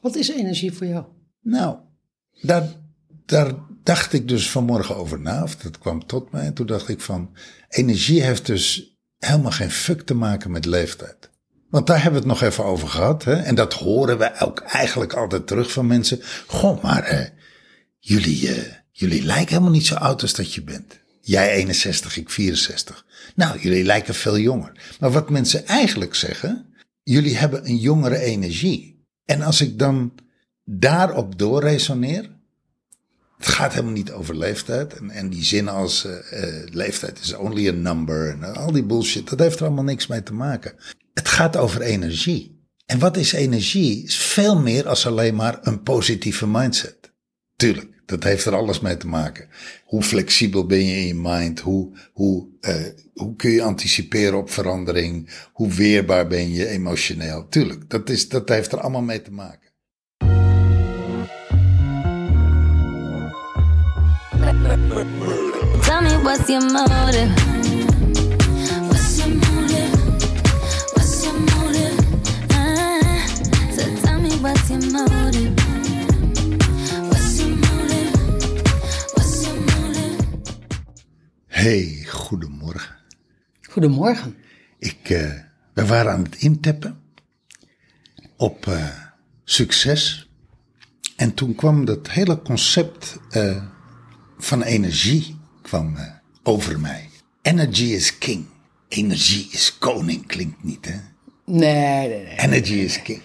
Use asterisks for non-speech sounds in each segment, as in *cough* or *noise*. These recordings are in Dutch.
Wat is energie voor jou? Nou, daar, daar dacht ik dus vanmorgen over na. Of dat kwam tot mij. En toen dacht ik van, energie heeft dus helemaal geen fuck te maken met leeftijd. Want daar hebben we het nog even over gehad. Hè? En dat horen we ook eigenlijk altijd terug van mensen. Goh, maar eh, jullie, eh, jullie lijken helemaal niet zo oud als dat je bent. Jij 61, ik 64. Nou, jullie lijken veel jonger. Maar wat mensen eigenlijk zeggen, jullie hebben een jongere energie. En als ik dan daarop doorresoneer, het gaat helemaal niet over leeftijd. En, en die zin als uh, uh, leeftijd is only a number en al die bullshit, dat heeft er allemaal niks mee te maken. Het gaat over energie. En wat is energie? Is veel meer als alleen maar een positieve mindset. Tuurlijk, dat heeft er alles mee te maken. Hoe flexibel ben je in je mind? Hoe, hoe, uh, hoe kun je anticiperen op verandering? Hoe weerbaar ben je emotioneel? Tuurlijk, dat, is, dat heeft er allemaal mee te maken. Tell me what's your motive? What's your motive? What's your motive? So tell me what's your motive? Hey, goedemorgen. Goedemorgen. Ik, uh, we waren aan het intappen op uh, succes. En toen kwam dat hele concept uh, van energie kwam over mij. Energy is king. Energie is koning, klinkt niet, hè? Nee, nee, nee. Energy is king.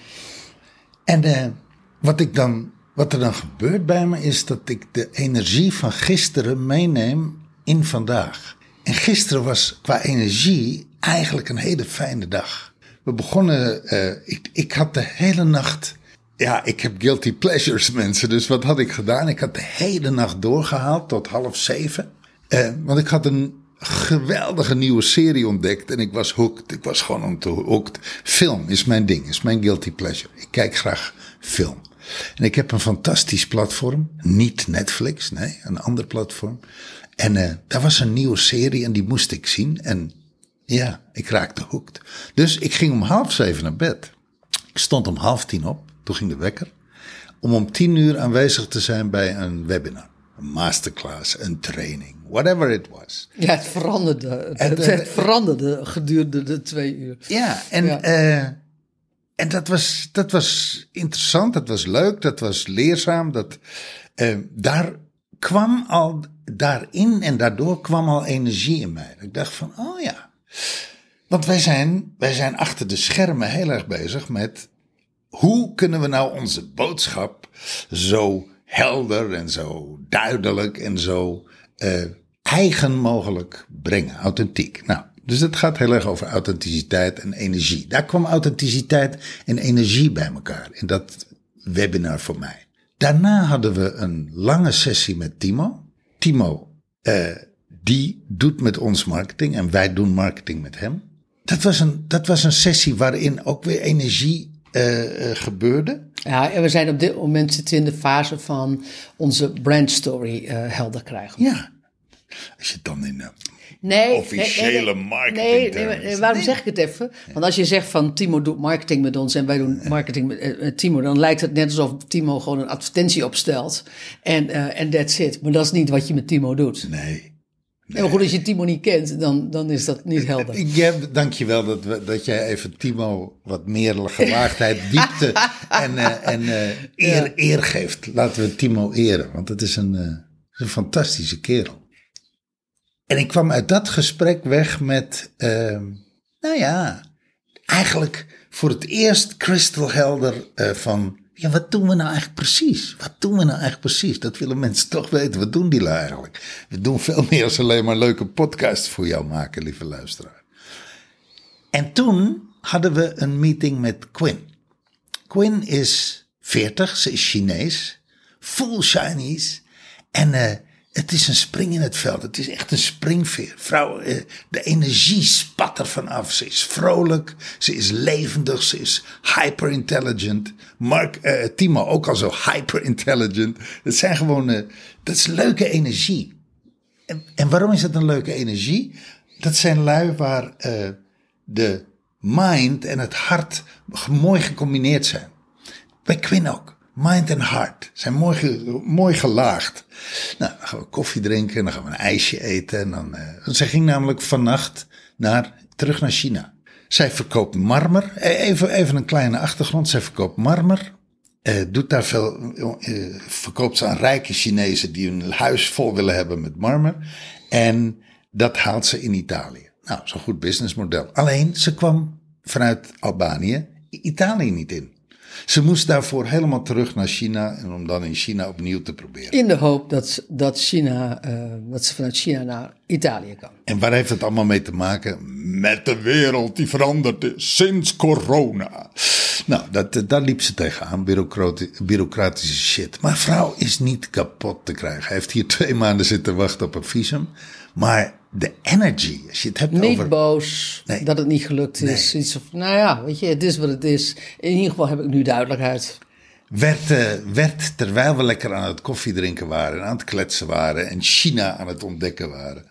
En wat, ik dan, wat er dan gebeurt bij me is dat ik de energie van gisteren meeneem in vandaag. En gisteren was qua energie eigenlijk een hele fijne dag. We begonnen, uh, ik, ik had de hele nacht ja, ik heb guilty pleasures, mensen. Dus wat had ik gedaan? Ik had de hele nacht doorgehaald tot half zeven. Eh, want ik had een geweldige nieuwe serie ontdekt en ik was hooked. Ik was gewoon om hooked. Film is mijn ding, is mijn guilty pleasure. Ik kijk graag film. En ik heb een fantastisch platform. Niet Netflix, nee, een ander platform. En uh, daar was een nieuwe serie en die moest ik zien. En ja, ik raakte hooked. Dus ik ging om half zeven naar bed. Ik stond om half tien op. Toen ging de wekker. Om om tien uur aanwezig te zijn bij een webinar. Een masterclass, een training, whatever it was. Ja, het veranderde. Het, het, het veranderde gedurende de twee uur. Ja, en, ja. Uh, en dat, was, dat was interessant, dat was leuk, dat was leerzaam. Dat, uh, daar kwam al, daarin en daardoor kwam al energie in mij. Ik dacht van, oh ja. Want wij zijn, wij zijn achter de schermen heel erg bezig met hoe kunnen we nou onze boodschap zo helder en zo duidelijk en zo uh, eigen mogelijk brengen, authentiek. Nou, dus het gaat heel erg over authenticiteit en energie. Daar kwam authenticiteit en energie bij elkaar in dat webinar voor mij. Daarna hadden we een lange sessie met Timo. Timo, uh, die doet met ons marketing en wij doen marketing met hem. Dat was een, dat was een sessie waarin ook weer energie uh, uh, gebeurde. Ja, en we zijn op dit moment zitten in de fase van onze brand story uh, helder krijgen. Ja. Als je het dan in nee, officiële nee, marketing. Nee, nee, nee, waarom zeg ik het even? Want als je zegt van Timo doet marketing met ons en wij doen marketing met uh, Timo, dan lijkt het net alsof Timo gewoon een advertentie opstelt en uh, en that's it. Maar dat is niet wat je met Timo doet. Nee. Nee. goed, als je Timo niet kent, dan, dan is dat niet helder. Ja, dankjewel dat, we, dat jij even Timo wat meer gewaagdheid, *laughs* diepte en, uh, en uh, eer, eer geeft. Laten we Timo eren, want het is een, uh, een fantastische kerel. En ik kwam uit dat gesprek weg met, nou ja, eigenlijk voor het eerst crystal helder van... Ja, wat doen we nou eigenlijk precies? Wat doen we nou eigenlijk precies? Dat willen mensen *laughs* toch weten. Wat doen die lui eigenlijk? We doen veel meer dan alleen maar leuke podcasts voor jou maken, lieve luisteraar. En toen hadden we een meeting met Quinn. Quinn is 40, ze is Chinees, full Chinese. En uh, het is een spring in het veld. Het is echt een springveer. Vrouw, uh, de energie spat er vanaf. Ze is vrolijk, ze is levendig, ze is hyper intelligent. Mark, uh, Timo ook al zo hyper intelligent. Het zijn gewoon, uh, dat is leuke energie. En, en, waarom is dat een leuke energie? Dat zijn lui waar de mind en het hart mooi gecombineerd zijn. Bij Quinn ook. Mind and heart. Zijn mooi, mooi gelaagd. Nou, dan gaan we koffie drinken. Dan gaan we een ijsje eten. En dan, eh, zij ging namelijk vannacht naar, terug naar China. Zij verkoopt marmer. Eh, Even, even een kleine achtergrond. Zij verkoopt marmer. Eh, doet daar veel, eh, verkoopt ze aan rijke Chinezen die hun huis vol willen hebben met marmer. En dat haalt ze in Italië. Nou, zo'n goed businessmodel. Alleen, ze kwam vanuit Albanië Italië niet in. Ze moest daarvoor helemaal terug naar China en om dan in China opnieuw te proberen. In de hoop dat, dat, China, eh, dat ze vanuit China naar Italië kan. En waar heeft het allemaal mee te maken? Met de wereld die veranderd is sinds corona. Nou, dat, daar liep ze tegenaan, bureaucrati- bureaucratische shit. Maar vrouw is niet kapot te krijgen. Hij heeft hier twee maanden zitten wachten op een visum. Maar de energy, als je het hebt Niet over... boos Nee. dat het niet gelukt is. Iets van, nou ja, weet je, het is wat het is. In ieder geval heb ik nu duidelijkheid. werd, eh, werd terwijl we lekker aan het koffiedrinken waren en aan het kletsen waren en China aan het ontdekken waren,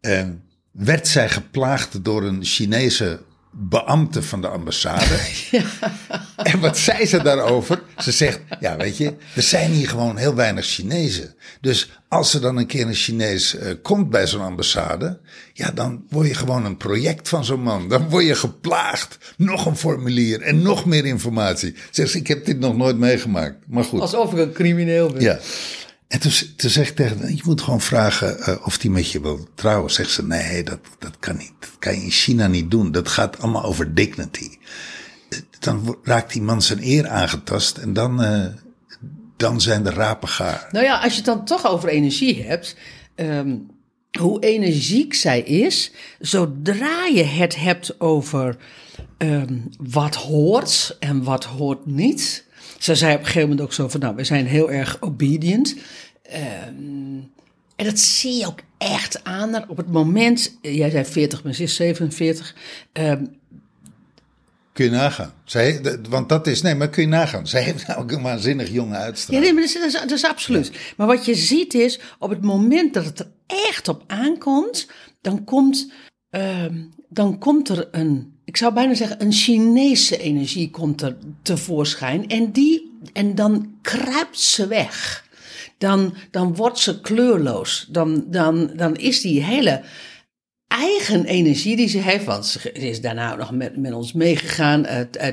eh, werd zij geplaagd door een Chinese beambte van de ambassade. *laughs* En wat zei ze daarover? Ze zegt, ja weet je, er zijn hier gewoon heel weinig Chinezen. Dus als er dan een keer een Chinees eh, komt bij zo'n ambassade, ja dan word je gewoon een project van zo'n man. Dan word je geplaagd. Nog een formulier en nog meer informatie. Zegt ze, ik heb dit nog nooit meegemaakt. Maar goed. Alsof ik een crimineel ben. Ja. En toen, toen zeg tegen haar, je moet gewoon vragen eh, of die met je wil trouwen. Zegt ze, nee, dat, dat kan niet. Dat kan je in China niet doen. Dat gaat allemaal over dignity. Eh, Dan raakt die man zijn eer aangetast en dan, eh, dan zijn de rapen gaar. Nou ja, als je het dan toch over energie hebt. ehm, hoe energiek zij is. Zodra je het hebt over ehm, wat hoort en wat hoort niet. Ze zei op een gegeven moment ook zo van, nou, we zijn heel erg obedient. Ehm, en dat zie je ook echt aan. Op het moment, eh, jij zei 40, maar ze is 47. ehm, Kun je nagaan. Zij, want dat is, nee, maar kun je nagaan. Zij heeft nou ook een waanzinnig jonge Ja, uitstraling. nee, maar dat is, dat is, dat is absoluut. Maar wat je ziet is, op het moment dat het er echt op aankomt, dan komt, ehm, dan komt er een, ik zou bijna zeggen, een Chinese energie komt er tevoorschijn. En, die, en dan kruipt ze weg. Dan, dan wordt ze kleurloos. Dan, dan, dan is die hele eigen energie die ze heeft. Want ze is daarna nog met, met ons meegegaan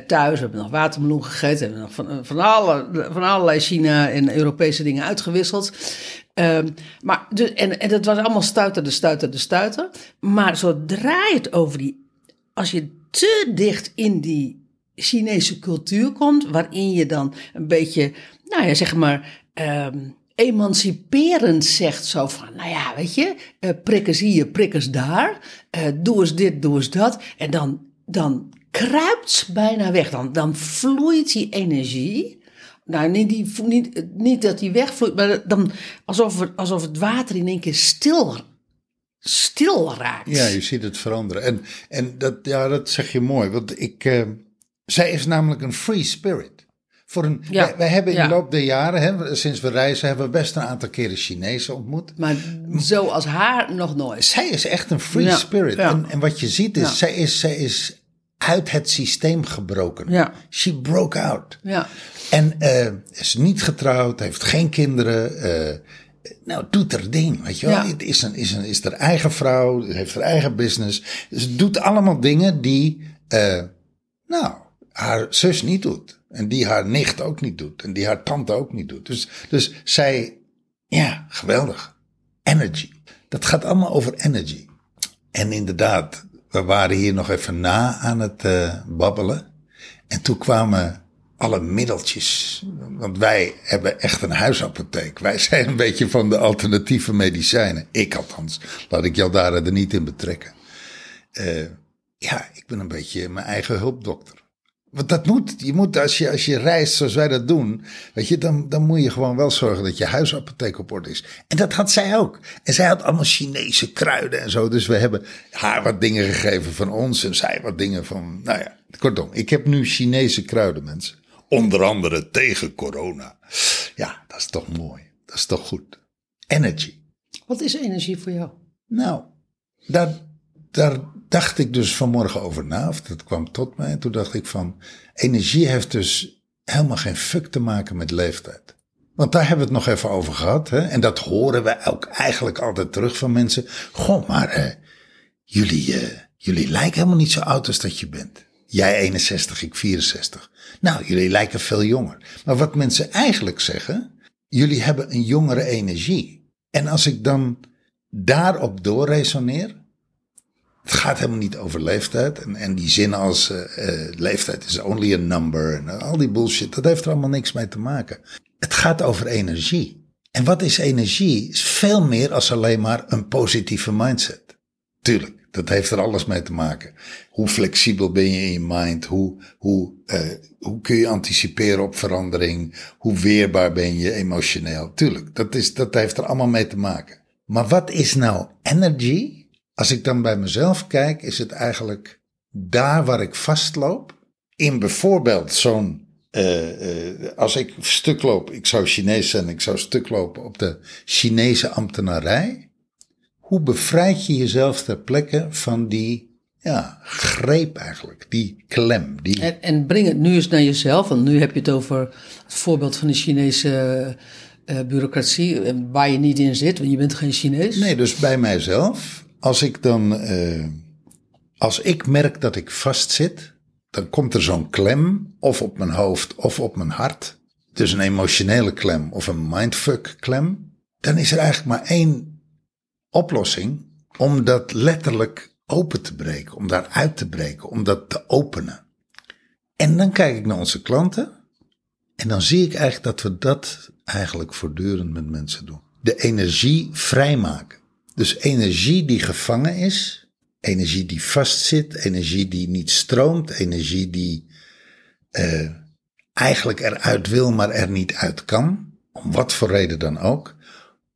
thuis. We hebben nog watermeloen gegeten. We hebben nog van, van, alle, van allerlei China en Europese dingen uitgewisseld. Ehm, maar de, en, en dat was allemaal stuiter, de stuiter, de stuiter. Maar zodra je het over die... Als je te dicht in die Chinese cultuur komt, waarin je dan een beetje, nou ja, zeg maar, ehm, emanciperend zegt zo van, nou ja, weet je, eh, prikkers hier, prikkers daar, eh, doe eens dit, doe eens dat. En dan, dan kruipt bijna weg, dan, dan vloeit die energie. Nou, niet, die, niet, niet dat die wegvloeit, maar dan alsof het, alsof het water in één keer stil, stil raakt. Ja, je ziet het veranderen. En, en dat, ja, dat zeg je mooi. Want ik, eh, zij is namelijk een free spirit. Voor een, Ja, wij, wij hebben in ja. de loop der jaren, hè, sinds we reizen, hebben we best een aantal keren Chinezen ontmoet. Maar zoals haar nog nooit. Zij is echt een free Ja, spirit. En, en wat je ziet is, zij is, zij is uit het systeem gebroken. Ja. She broke out. Ja. En eh, is niet getrouwd, heeft geen kinderen. eh, nou, doet haar ding, weet je wel. Ja. Het is, een, is, een, is haar eigen vrouw, heeft haar eigen business. Ze doet allemaal dingen die, eh, nou, haar zus niet doet. En die haar nicht ook niet doet. En die haar tante ook niet doet. Dus, dus zij, ja, geweldig. Energy. Dat gaat allemaal over energy. En inderdaad, we waren hier nog even na aan het eh, babbelen. En toen kwamen alle middeltjes. Want wij hebben echt een huisapotheek. Wij *laughs* zijn een beetje van de alternatieve medicijnen. Ik althans. Laat ik daar er niet in betrekken. Eh, ja, ik ben een beetje mijn eigen hulpdokter. Want dat moet. Je moet als je, als je reist zoals wij dat doen. Weet je, dan, dan moet je gewoon wel zorgen dat je huisapotheek op orde is. En dat had zij ook. En zij had allemaal Chinese kruiden en zo. Dus we hebben haar wat dingen gegeven van ons. En zij wat dingen van. Nou ja, kortom. Ik heb nu Chinese kruiden, mensen. Onder andere tegen corona. Ja, dat is toch mooi. Dat is toch goed. Energy. Wat is energie voor jou? Nou, daar, daar dacht ik dus vanmorgen over na. Of dat kwam tot mij. En toen dacht ik van, energie heeft dus helemaal geen fuck te maken met leeftijd. Want daar hebben we het nog even over gehad. Hè? En dat horen we ook eigenlijk altijd terug van mensen. Goh, maar eh, jullie, eh, jullie lijken helemaal niet zo oud als dat je bent. Jij 61, ik 64. Nou, jullie lijken veel jonger. Maar wat mensen eigenlijk zeggen, jullie hebben een jongere energie. En als ik dan daarop doorresoneer, het gaat helemaal niet over leeftijd. En, en die zinnen als eh, leeftijd is only a number en al die bullshit, dat heeft er allemaal niks mee te maken. Het gaat over energie. En wat is energie? Is veel meer als alleen maar een positieve mindset. Tuurlijk, dat heeft er alles mee te maken. Hoe flexibel ben je in je mind? Hoe, hoe, eh, hoe kun je anticiperen op verandering? Hoe weerbaar ben je emotioneel? Tuurlijk, dat, is, dat heeft er allemaal mee te maken. Maar wat is nou energy? Als ik dan bij mezelf kijk, is het eigenlijk daar waar ik vastloop. In bijvoorbeeld zo'n eh, eh, als ik stuk loop, ik zou Chinees zijn, ik zou stuk lopen op de Chinese ambtenarij. Hoe bevrijd je jezelf ter plekke van die ja, greep eigenlijk, die klem? Die... En, en breng het nu eens naar jezelf, want nu heb je het over het voorbeeld van de Chinese eh, bureaucratie, eh, waar je niet in zit, want je bent geen Chinees. Nee, dus bij mijzelf, als ik dan, eh, als ik merk dat ik vastzit, dan komt er zo'n klem, of op mijn hoofd of op mijn hart. Dus een emotionele klem of een mindfuck klem. Dan is er eigenlijk maar één oplossing om dat letterlijk open te breken, om daar uit te breken, om dat te openen. En dan kijk ik naar onze klanten en dan zie ik eigenlijk dat we dat eigenlijk voortdurend met mensen doen. De energie vrijmaken. Dus energie die gevangen is, energie die vastzit, energie die niet stroomt, energie die eh, eigenlijk eruit wil, maar er niet uit kan, om wat voor reden dan ook,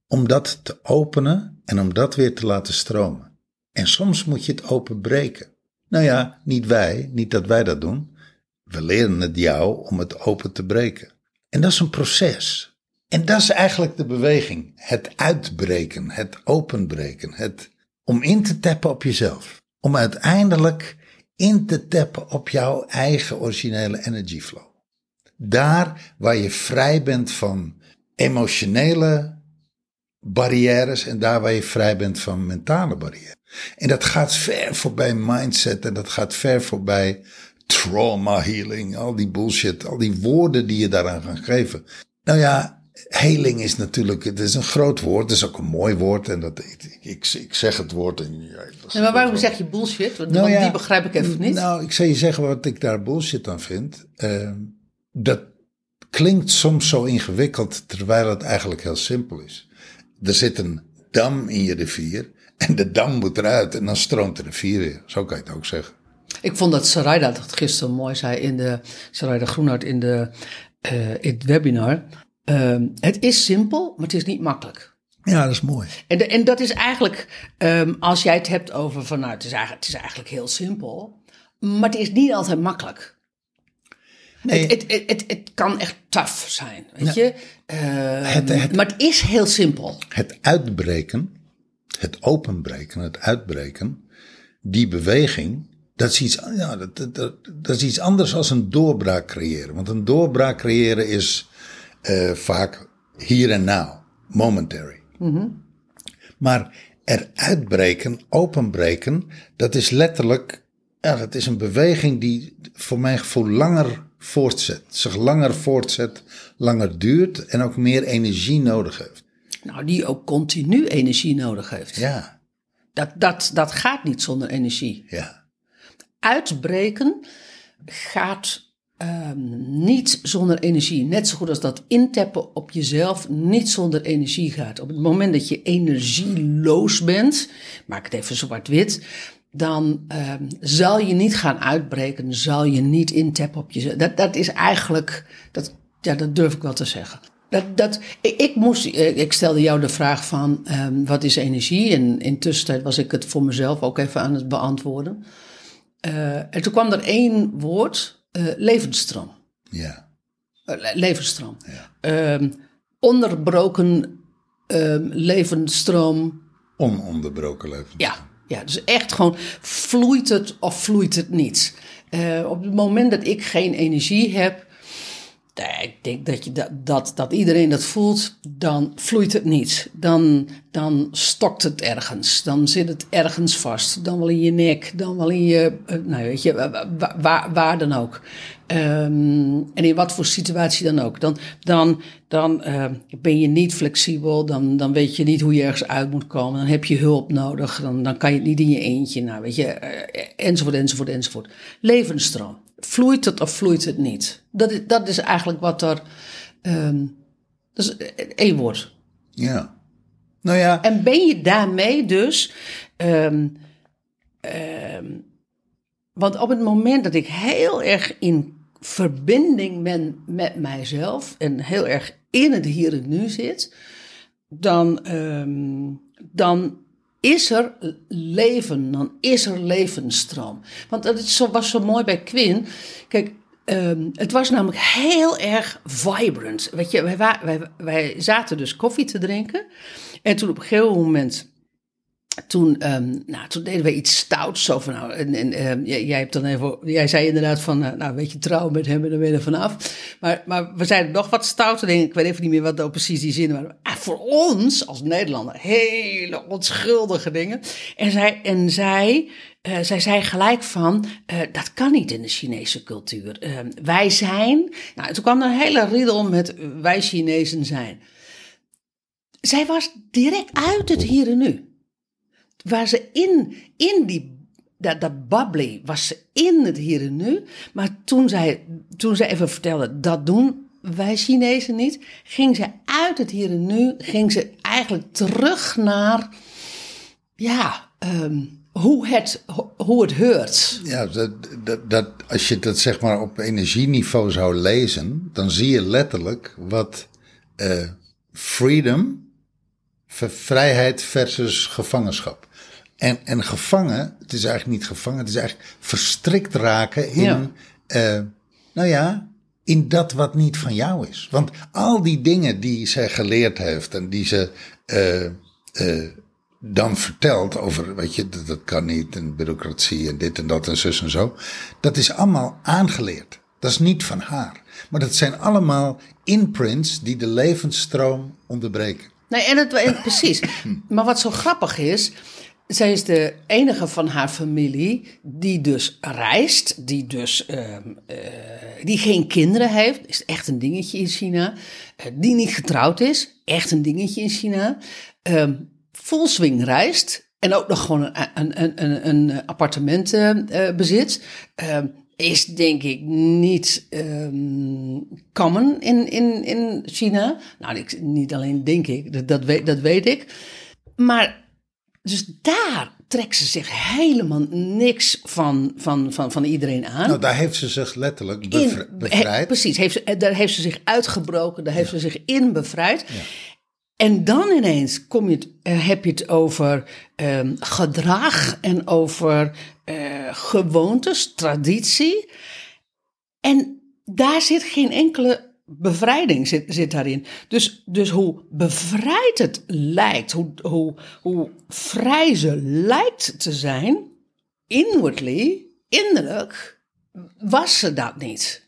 om dat te openen en om dat weer te laten stromen. En soms moet je het openbreken. Nou ja, niet wij, niet dat wij dat doen. We leren het jou om het open te breken. En dat is een proces. En dat is eigenlijk de beweging. Het uitbreken, het openbreken, het om in te tappen op jezelf. Om uiteindelijk in te tappen op jouw eigen originele energy flow. Daar waar je vrij bent van emotionele barrières en daar waar je vrij bent van mentale barrières. En dat gaat ver voorbij mindset en dat gaat ver voorbij trauma healing, al die bullshit, al die woorden die je daaraan gaan geven. Nou ja, heling is natuurlijk, het is een groot woord, het is ook een mooi woord en dat, ik, ik, ik zeg het woord en... Ja, Nee, maar waarom zeg je bullshit? Want, Nou ja, die begrijp ik even niet. Nou, ik zal je zeggen wat ik daar bullshit aan vind. Eh, dat klinkt soms zo ingewikkeld, terwijl het eigenlijk heel simpel is. Er zit een dam in je rivier en de dam moet eruit en dan stroomt de rivier weer. Zo kan je het ook zeggen. Ik vond dat Sarayda dat gisteren mooi zei in de Sarayda Groenhart in, de, eh, in het webinar. Ehm, het is simpel, maar het is niet makkelijk. Ja, dat is mooi. En, de- en dat is eigenlijk, ehm, als jij het hebt over van nou, het is, eigenlijk, het is eigenlijk heel simpel, maar het is niet altijd makkelijk. Nee, Het, kan echt tough zijn, weet je. Ehm, Het- het- maar het is heel simpel. het uitbreken, het openbreken, het uitbreken, die beweging, dat is iets, ja, dat, dat, dat, dat is iets anders dan een doorbraak creëren. Want een doorbraak creëren is eh, vaak hier en now, momentary. Maar eruit breken, openbreken, dat is letterlijk, ja, dat is een beweging die voor mijn gevoel langer voortzet. Zich langer voortzet, langer duurt en ook meer energie nodig heeft. Nou, die ook continu energie nodig heeft. Ja, Dat, dat, dat gaat niet zonder energie. ja. Uitbreken gaat ehm, niet zonder energie. Net zo goed als dat intappen op jezelf niet zonder energie gaat. Op het moment dat je energieloos bent, maak het even zwart-wit, dan ehm, zal je niet gaan uitbreken, zal je niet intappen op jezelf. Dat, dat is eigenlijk, dat, ja, dat durf ik wel te zeggen. Dat, dat, ik, ik, moest, eh, ik stelde jou de vraag van ehm, wat is energie? En intussen was ik het voor mezelf ook even aan het beantwoorden. Eh, en toen kwam er één woord, eh, levensstroom. Ja, le- levensstroom. Ehm, onderbroken ehm, levensstroom. ononderbroken leven. Ja, ja, dus echt gewoon vloeit het of vloeit het niet. Eh, op het moment dat ik geen energie heb, Ik denk dat, je dat, dat, dat iedereen dat voelt, dan vloeit het niet. Dan, dan stokt het ergens. Dan zit het ergens vast. Dan wel in je nek, dan wel in je, eh, nou weet je, waar, waar, waar dan ook. Ehm, en in wat voor situatie dan ook. Dan, dan, dan eh, ben je niet flexibel, dan, dan weet je niet hoe je ergens uit moet komen. Dan heb je hulp nodig, dan, dan kan je het niet in je eentje. Nou, weet je, eh, enzovoort, enzovoort, enzovoort. Levensstroom. Vloeit het of vloeit het niet? Dat is, dat is eigenlijk wat er. ehm dat is één woord. Ja. Nou ja, En ben je daarmee dus. ehm, ehm, want op het moment dat ik heel erg in verbinding ben met mijzelf en heel erg in het hier en nu zit, dan, dan is er leven, dan is er levensstroom. Want dat was zo mooi bij Quinn. Kijk, ehm, het was namelijk heel erg vibrant. Weet je, wij, wij, wij zaten dus koffie te drinken. En toen op een gegeven moment toen, ehm, nou, deden we iets stouts. Zo van, nou, en, en, ehm, jij, hebt dan even, jij zei inderdaad van, eh, nou, weet je, trouw met hem en dan ben je er vanaf. Maar, maar we zeiden nog wat stouter dingen. Ik weet even niet meer wat nou precies die zinnen waren. Ah, voor ons als Nederlander hele onschuldige dingen. En zij, en zij, eh, zij zei gelijk van, eh, dat kan niet in de Chinese cultuur. Ehm, wij zijn, nou, toen kwam er een hele riedel met wij Chinezen zijn. Zij was direct uit het hier en nu waar ze in, in die, dat, dat was ze in het hier en nu. Maar toen zij, toen zij even vertelde, dat doen wij Chinezen niet, ging ze uit het hier en nu, ging ze eigenlijk terug naar, ja, ehm, hoe, het, ho- hoe het heurt. Ja, dat, dat, dat, als je dat zeg maar op energieniveau zou lezen, dan zie je letterlijk wat eh, freedom, vrijheid versus gevangenschap. En, en gevangen, het is eigenlijk niet gevangen, het is eigenlijk verstrikt raken in, Ja. eh, nou ja, in dat wat niet van jou is. Want al die dingen die zij geleerd heeft en die ze eh, eh, dan vertelt over, weet je, dat, dat kan niet, en bureaucratie en dit en dat en zus en zo. Dat is allemaal aangeleerd. Dat is niet van haar. Maar dat zijn allemaal imprints die de levensstroom onderbreken. Nee, en het, en precies. Maar wat zo grappig is, zij is de enige van haar familie die dus reist, die dus ehm, eh, die geen kinderen heeft, is echt een dingetje in China, eh, die niet getrouwd is, echt een dingetje in China, ehm full swing reist en ook nog gewoon een, een, een, een, appartement bezit. Ehm, is denk ik niet ehm, common in, in, in China. Nou, niet alleen denk ik, dat, dat, weet, dat weet ik. Maar dus daar trekt ze zich helemaal niks van, van, van, van iedereen aan. Nou, daar heeft ze zich letterlijk In- he- bevrijd. precies, heeft ze, daar heeft ze zich uitgebroken, daar heeft ze zich in bevrijd. En dan ineens kom je het, eh, heb je het over ehm, gedrag en over eh, gewoontes, traditie. En daar zit geen enkele bevrijding zit, zit daarin. Dus, dus hoe bevrijd het lijkt, hoe, hoe, hoe vrij ze lijkt te zijn, inwardly, innerlijk, was ze dat niet.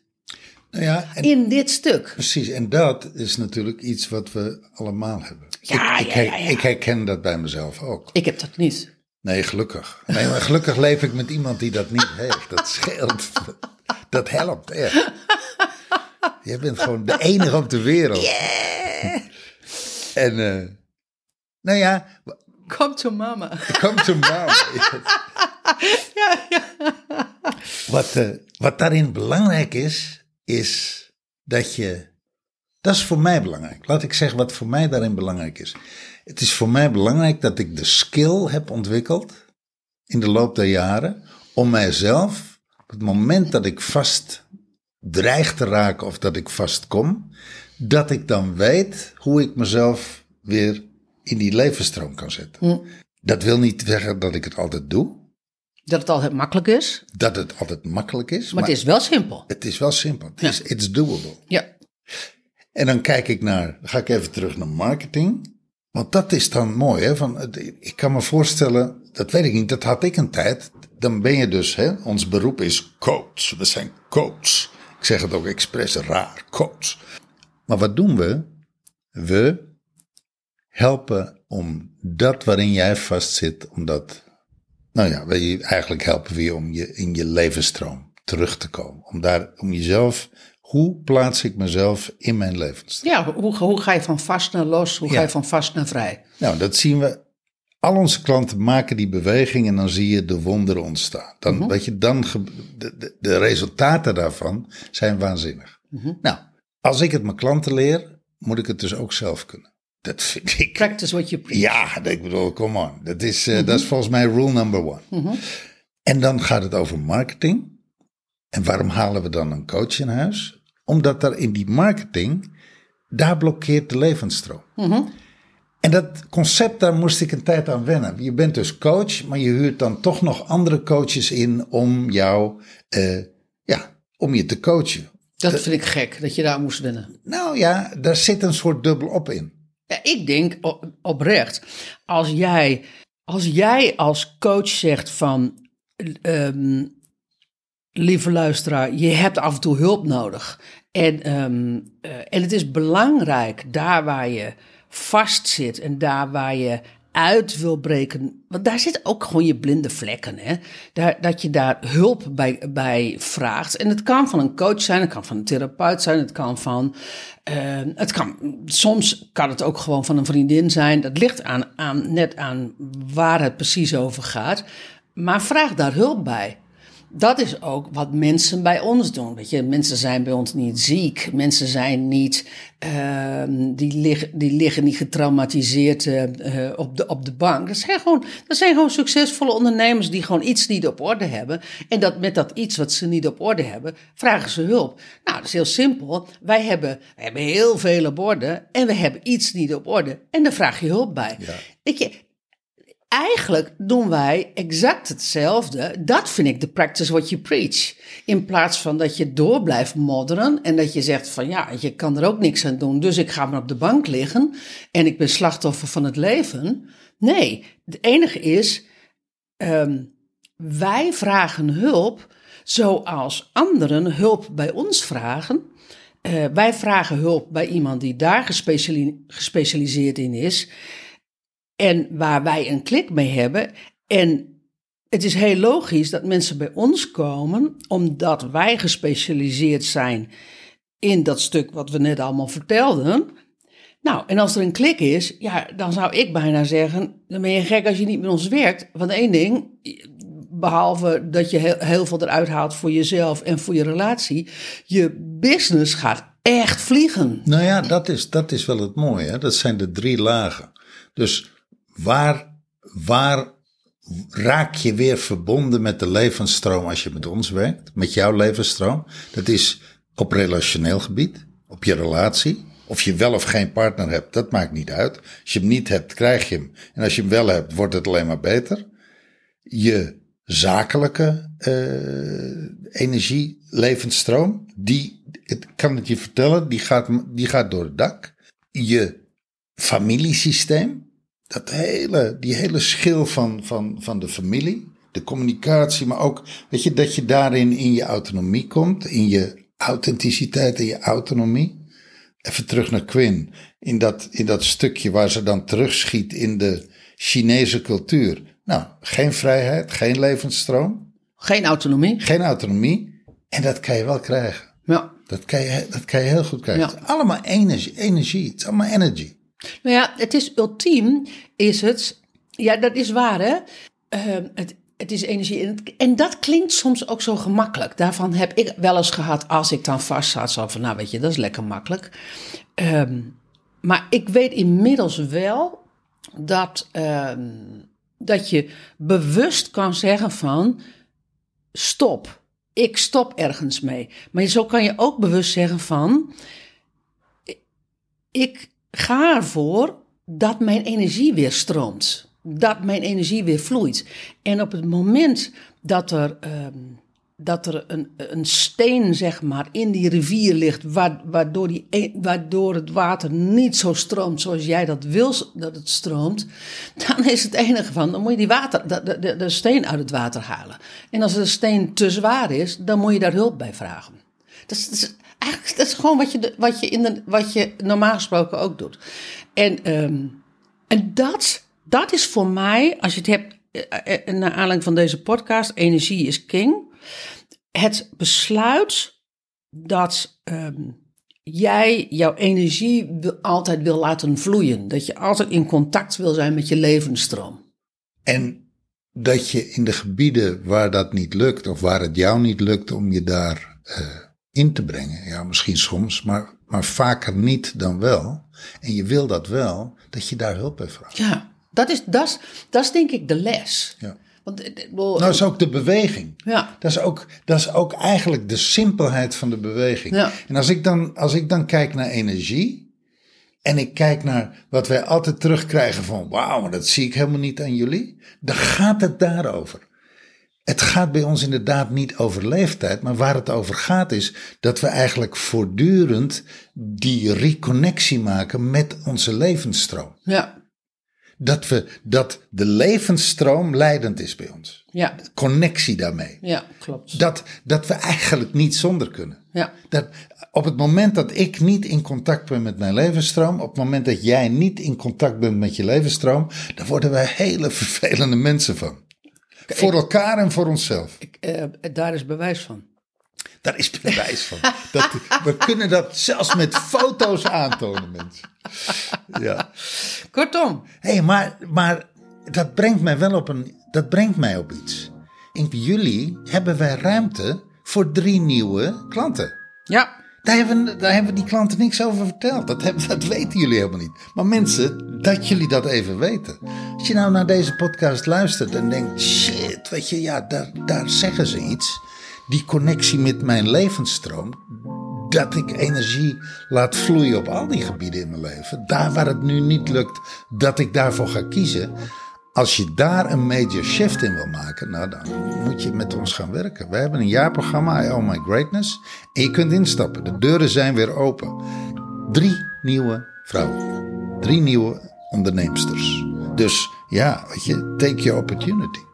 Nou ja, en In dit stuk. precies. En dat is natuurlijk iets wat we allemaal hebben. Ja, ik, ik, ja, ja. ik herken dat bij mezelf ook. Ik heb dat niet. Nee, gelukkig. Nee, maar gelukkig leef ik met iemand die dat niet heeft. Dat scheelt. Dat helpt echt. Je bent gewoon de enige op de wereld. *laughs* En, eh, nou ja, Come to mama. come to mama. *laughs* Wat, eh, wat daarin belangrijk is, is dat je. Dat is voor mij belangrijk. Laat ik zeggen wat voor mij daarin belangrijk is. Het is voor mij belangrijk dat ik de skill heb ontwikkeld in de loop der jaren om mijzelf op het moment dat ik vast dreig te raken of dat ik vastkom, dat ik dan weet hoe ik mezelf weer in die levensstroom kan zetten. Dat wil niet zeggen dat ik het altijd doe, Dat het altijd makkelijk is, dat het altijd makkelijk is, maar het is wel simpel. het is wel simpel. Het is it's doable. Ja. En dan kijk ik naar, ga ik even terug naar marketing. Want dat is dan mooi, hè? Van, ik kan me voorstellen, dat weet ik niet, dat had ik een tijd. Dan ben je dus, hè, ons beroep is coach. We zijn coach. Ik zeg het ook expres raar, coach. Maar wat doen we? We helpen om dat waarin jij vastzit, om dat, nou ja, eigenlijk helpen we je om je in je levensstroom terug te komen. Om daar, om jezelf, hoe plaats ik mezelf in mijn levensstroom? Ja, hoe, hoe ga je van vast naar los? Hoe ga je van vast naar vrij? Nou, dat zien we. Al onze klanten maken die beweging en dan zie je de wonderen ontstaan. Dan, weet je, dan de, de, de resultaten daarvan zijn waanzinnig. Nou, als ik het mijn klanten leer, moet ik het dus ook zelf kunnen. Dat vind ik. Practice what you preach. Ja, ik bedoel, come on. Dat is, eh, dat is volgens mij rule number one. En dan gaat het over marketing. En waarom halen we dan een coach in huis? Omdat er in die marketing, daar blokkeert de levensstroom. En dat concept, daar moest ik een tijd aan wennen. Je bent dus coach, maar je huurt dan toch nog andere coaches in om jou, eh, ja, om je te coachen. Dat vind ik gek, dat je daar moest wennen. Nou ja, daar zit een soort dubbel op in. Ja, ik denk oprecht, als jij als, jij als coach zegt van, ehm, lieve luisteraar, je hebt af en toe hulp nodig. En, ehm, eh, en het is belangrijk, daar waar je vast zit en daar waar je uit wil breken. Want daar zitten ook gewoon je blinde vlekken. Hè? Daar, dat je daar hulp bij, bij vraagt. En het kan van een coach zijn, het kan van een therapeut zijn, het kan van. eh, het kan, soms kan het ook gewoon van een vriendin zijn. Dat ligt aan, aan, net aan waar het precies over gaat. Maar vraag daar hulp bij. Dat is ook wat mensen bij ons doen. Weet je, mensen zijn bij ons niet ziek. Mensen zijn niet, ehm, die, liggen, die liggen niet getraumatiseerd eh, eh, op, de, op de bank. Dat zijn, gewoon, dat zijn gewoon succesvolle ondernemers die gewoon iets niet op orde hebben. En dat met dat iets wat ze niet op orde hebben, vragen ze hulp. Nou, dat is heel simpel. Wij hebben, wij hebben heel veel op orde en we hebben iets niet op orde. En daar vraag je hulp bij. Weet je, Eigenlijk doen wij exact hetzelfde. Dat vind ik de practice what you preach. In plaats van dat je door blijft modderen en dat je zegt van ja, je kan er ook niks aan doen, dus ik ga maar op de bank liggen en ik ben slachtoffer van het leven. Nee, het enige is, ehm, wij vragen hulp zoals anderen hulp bij ons vragen. Eh, wij vragen hulp bij iemand die daar gespeciali- gespecialiseerd in is. En waar wij een klik mee hebben. En het is heel logisch dat mensen bij ons komen, omdat wij gespecialiseerd zijn in dat stuk wat we net allemaal vertelden. Nou, en als er een klik is, ja, dan zou ik bijna zeggen: dan ben je gek als je niet met ons werkt. Want één ding, behalve dat je heel, heel veel eruit haalt voor jezelf en voor je relatie, je business gaat echt vliegen. Nou ja, dat is, dat is wel het mooie. Hè? Dat zijn de drie lagen. Dus waar, waar raak je weer verbonden met de levensstroom als je met ons werkt? Met jouw levensstroom? Dat is op relationeel gebied, op je relatie. Of je wel of geen partner hebt, dat maakt niet uit. Als je hem niet hebt, krijg je hem. En als je hem wel hebt, wordt het alleen maar beter. Je zakelijke eh, energie, levensstroom, die, ik kan het je vertellen, die gaat, die gaat door het dak. Je familiesysteem, dat hele, die hele schil van, van, van de familie, de communicatie, maar ook, weet je, dat je daarin in je autonomie komt, in je authenticiteit en je autonomie. Even terug naar Quinn, in dat, in dat stukje waar ze dan terugschiet in de Chinese cultuur. Nou, geen vrijheid, geen levensstroom, Geen autonomie. geen autonomie. En dat kan je wel krijgen. Ja. Dat kan je, dat kan je heel goed krijgen. Ja. Het is allemaal energie, energie. Het is allemaal energy. Nou ja, het is ultiem, is het. Ja, dat is waar, hè? Ehm, het, het is energie. En, dat klinkt soms ook zo gemakkelijk. Daarvan heb ik wel eens gehad, als ik dan vast zat, zo van, nou weet je, dat is lekker makkelijk. Ehm, maar ik weet inmiddels wel dat, ehm, dat je bewust kan zeggen van, stop. Ik stop ergens mee. Maar zo kan je ook bewust zeggen van, ik ga ervoor dat mijn energie weer stroomt. Dat mijn energie weer vloeit. En op het moment dat er, ehm, dat er een, een steen zeg maar, in die rivier ligt, wa- waardoor, die, e- waardoor het water niet zo stroomt zoals jij dat wil dat het stroomt, *laughs* dan is het enige van, dan moet je die water, de, de, de steen uit het water halen. En als de steen te zwaar is, dan moet je daar hulp bij vragen. Dat is, eigenlijk dat is gewoon wat je, wat, je in de, wat je normaal gesproken ook doet. En, ehm, en dat, dat is voor mij, als je het hebt, eh, eh, naar aanleiding van deze podcast, energie is king. Het besluit dat ehm, jij jouw energie altijd wil laten vloeien. Dat je altijd in contact wil zijn met je levensstroom. En dat je in de gebieden waar dat niet lukt, of waar het jou niet lukt om je daar eh, in te brengen, ja, misschien soms, maar, maar vaker niet dan wel. En je wil dat wel, dat je daar hulp bij vraagt. Ja, dat is, dat is, dat is denk ik de les. Ja. Want, eh, eh, Nou, is ook de beweging. ja, Dat is, ook, dat is ook eigenlijk de simpelheid van de beweging. Ja. En als ik, dan, als ik dan kijk naar energie. En ik kijk naar wat wij altijd terugkrijgen van wauw, maar dat zie ik helemaal niet aan jullie. Dan gaat het daarover. Het gaat bij ons inderdaad niet over leeftijd, maar waar het over gaat is dat we eigenlijk voortdurend die reconnectie maken met onze levensstroom. ja, Dat, we, dat de levensstroom leidend is bij ons. ja, Connectie daarmee. ja, klopt. Dat, dat we eigenlijk niet zonder kunnen. Ja, Dat op het moment dat ik niet in contact ben met mijn levensstroom, op het moment dat jij niet in contact bent met je levensstroom, dan worden wij hele vervelende mensen van. Voor elkaar en voor onszelf. ik, eh, daar is bewijs van. Daar is bewijs van. Dat, we kunnen dat zelfs met foto's aantonen, mensen. Ja. Kortom, Hé, hey, maar, maar dat brengt mij wel op een. Dat brengt mij op iets. In juli hebben wij ruimte voor drie nieuwe klanten. ja, Daar hebben, hebben die klanten niks over verteld. Dat, hebben, dat weten jullie helemaal niet. Maar mensen, dat jullie dat even weten. Als je nou naar deze podcast luistert en denkt: shit, weet je, ja, daar, daar zeggen ze iets. Die connectie met mijn levensstroom. Dat ik energie laat vloeien op al die gebieden in mijn leven. Daar waar het nu niet lukt, dat ik daarvoor ga kiezen. Als je daar een major shift in wil maken, nou dan moet je met ons gaan werken. We hebben een jaarprogramma, I My Greatness. En je kunt instappen. De deuren zijn weer open. Drie nieuwe vrouwen. Drie nieuwe onderneemsters. Dus ja, weet je, take your opportunity.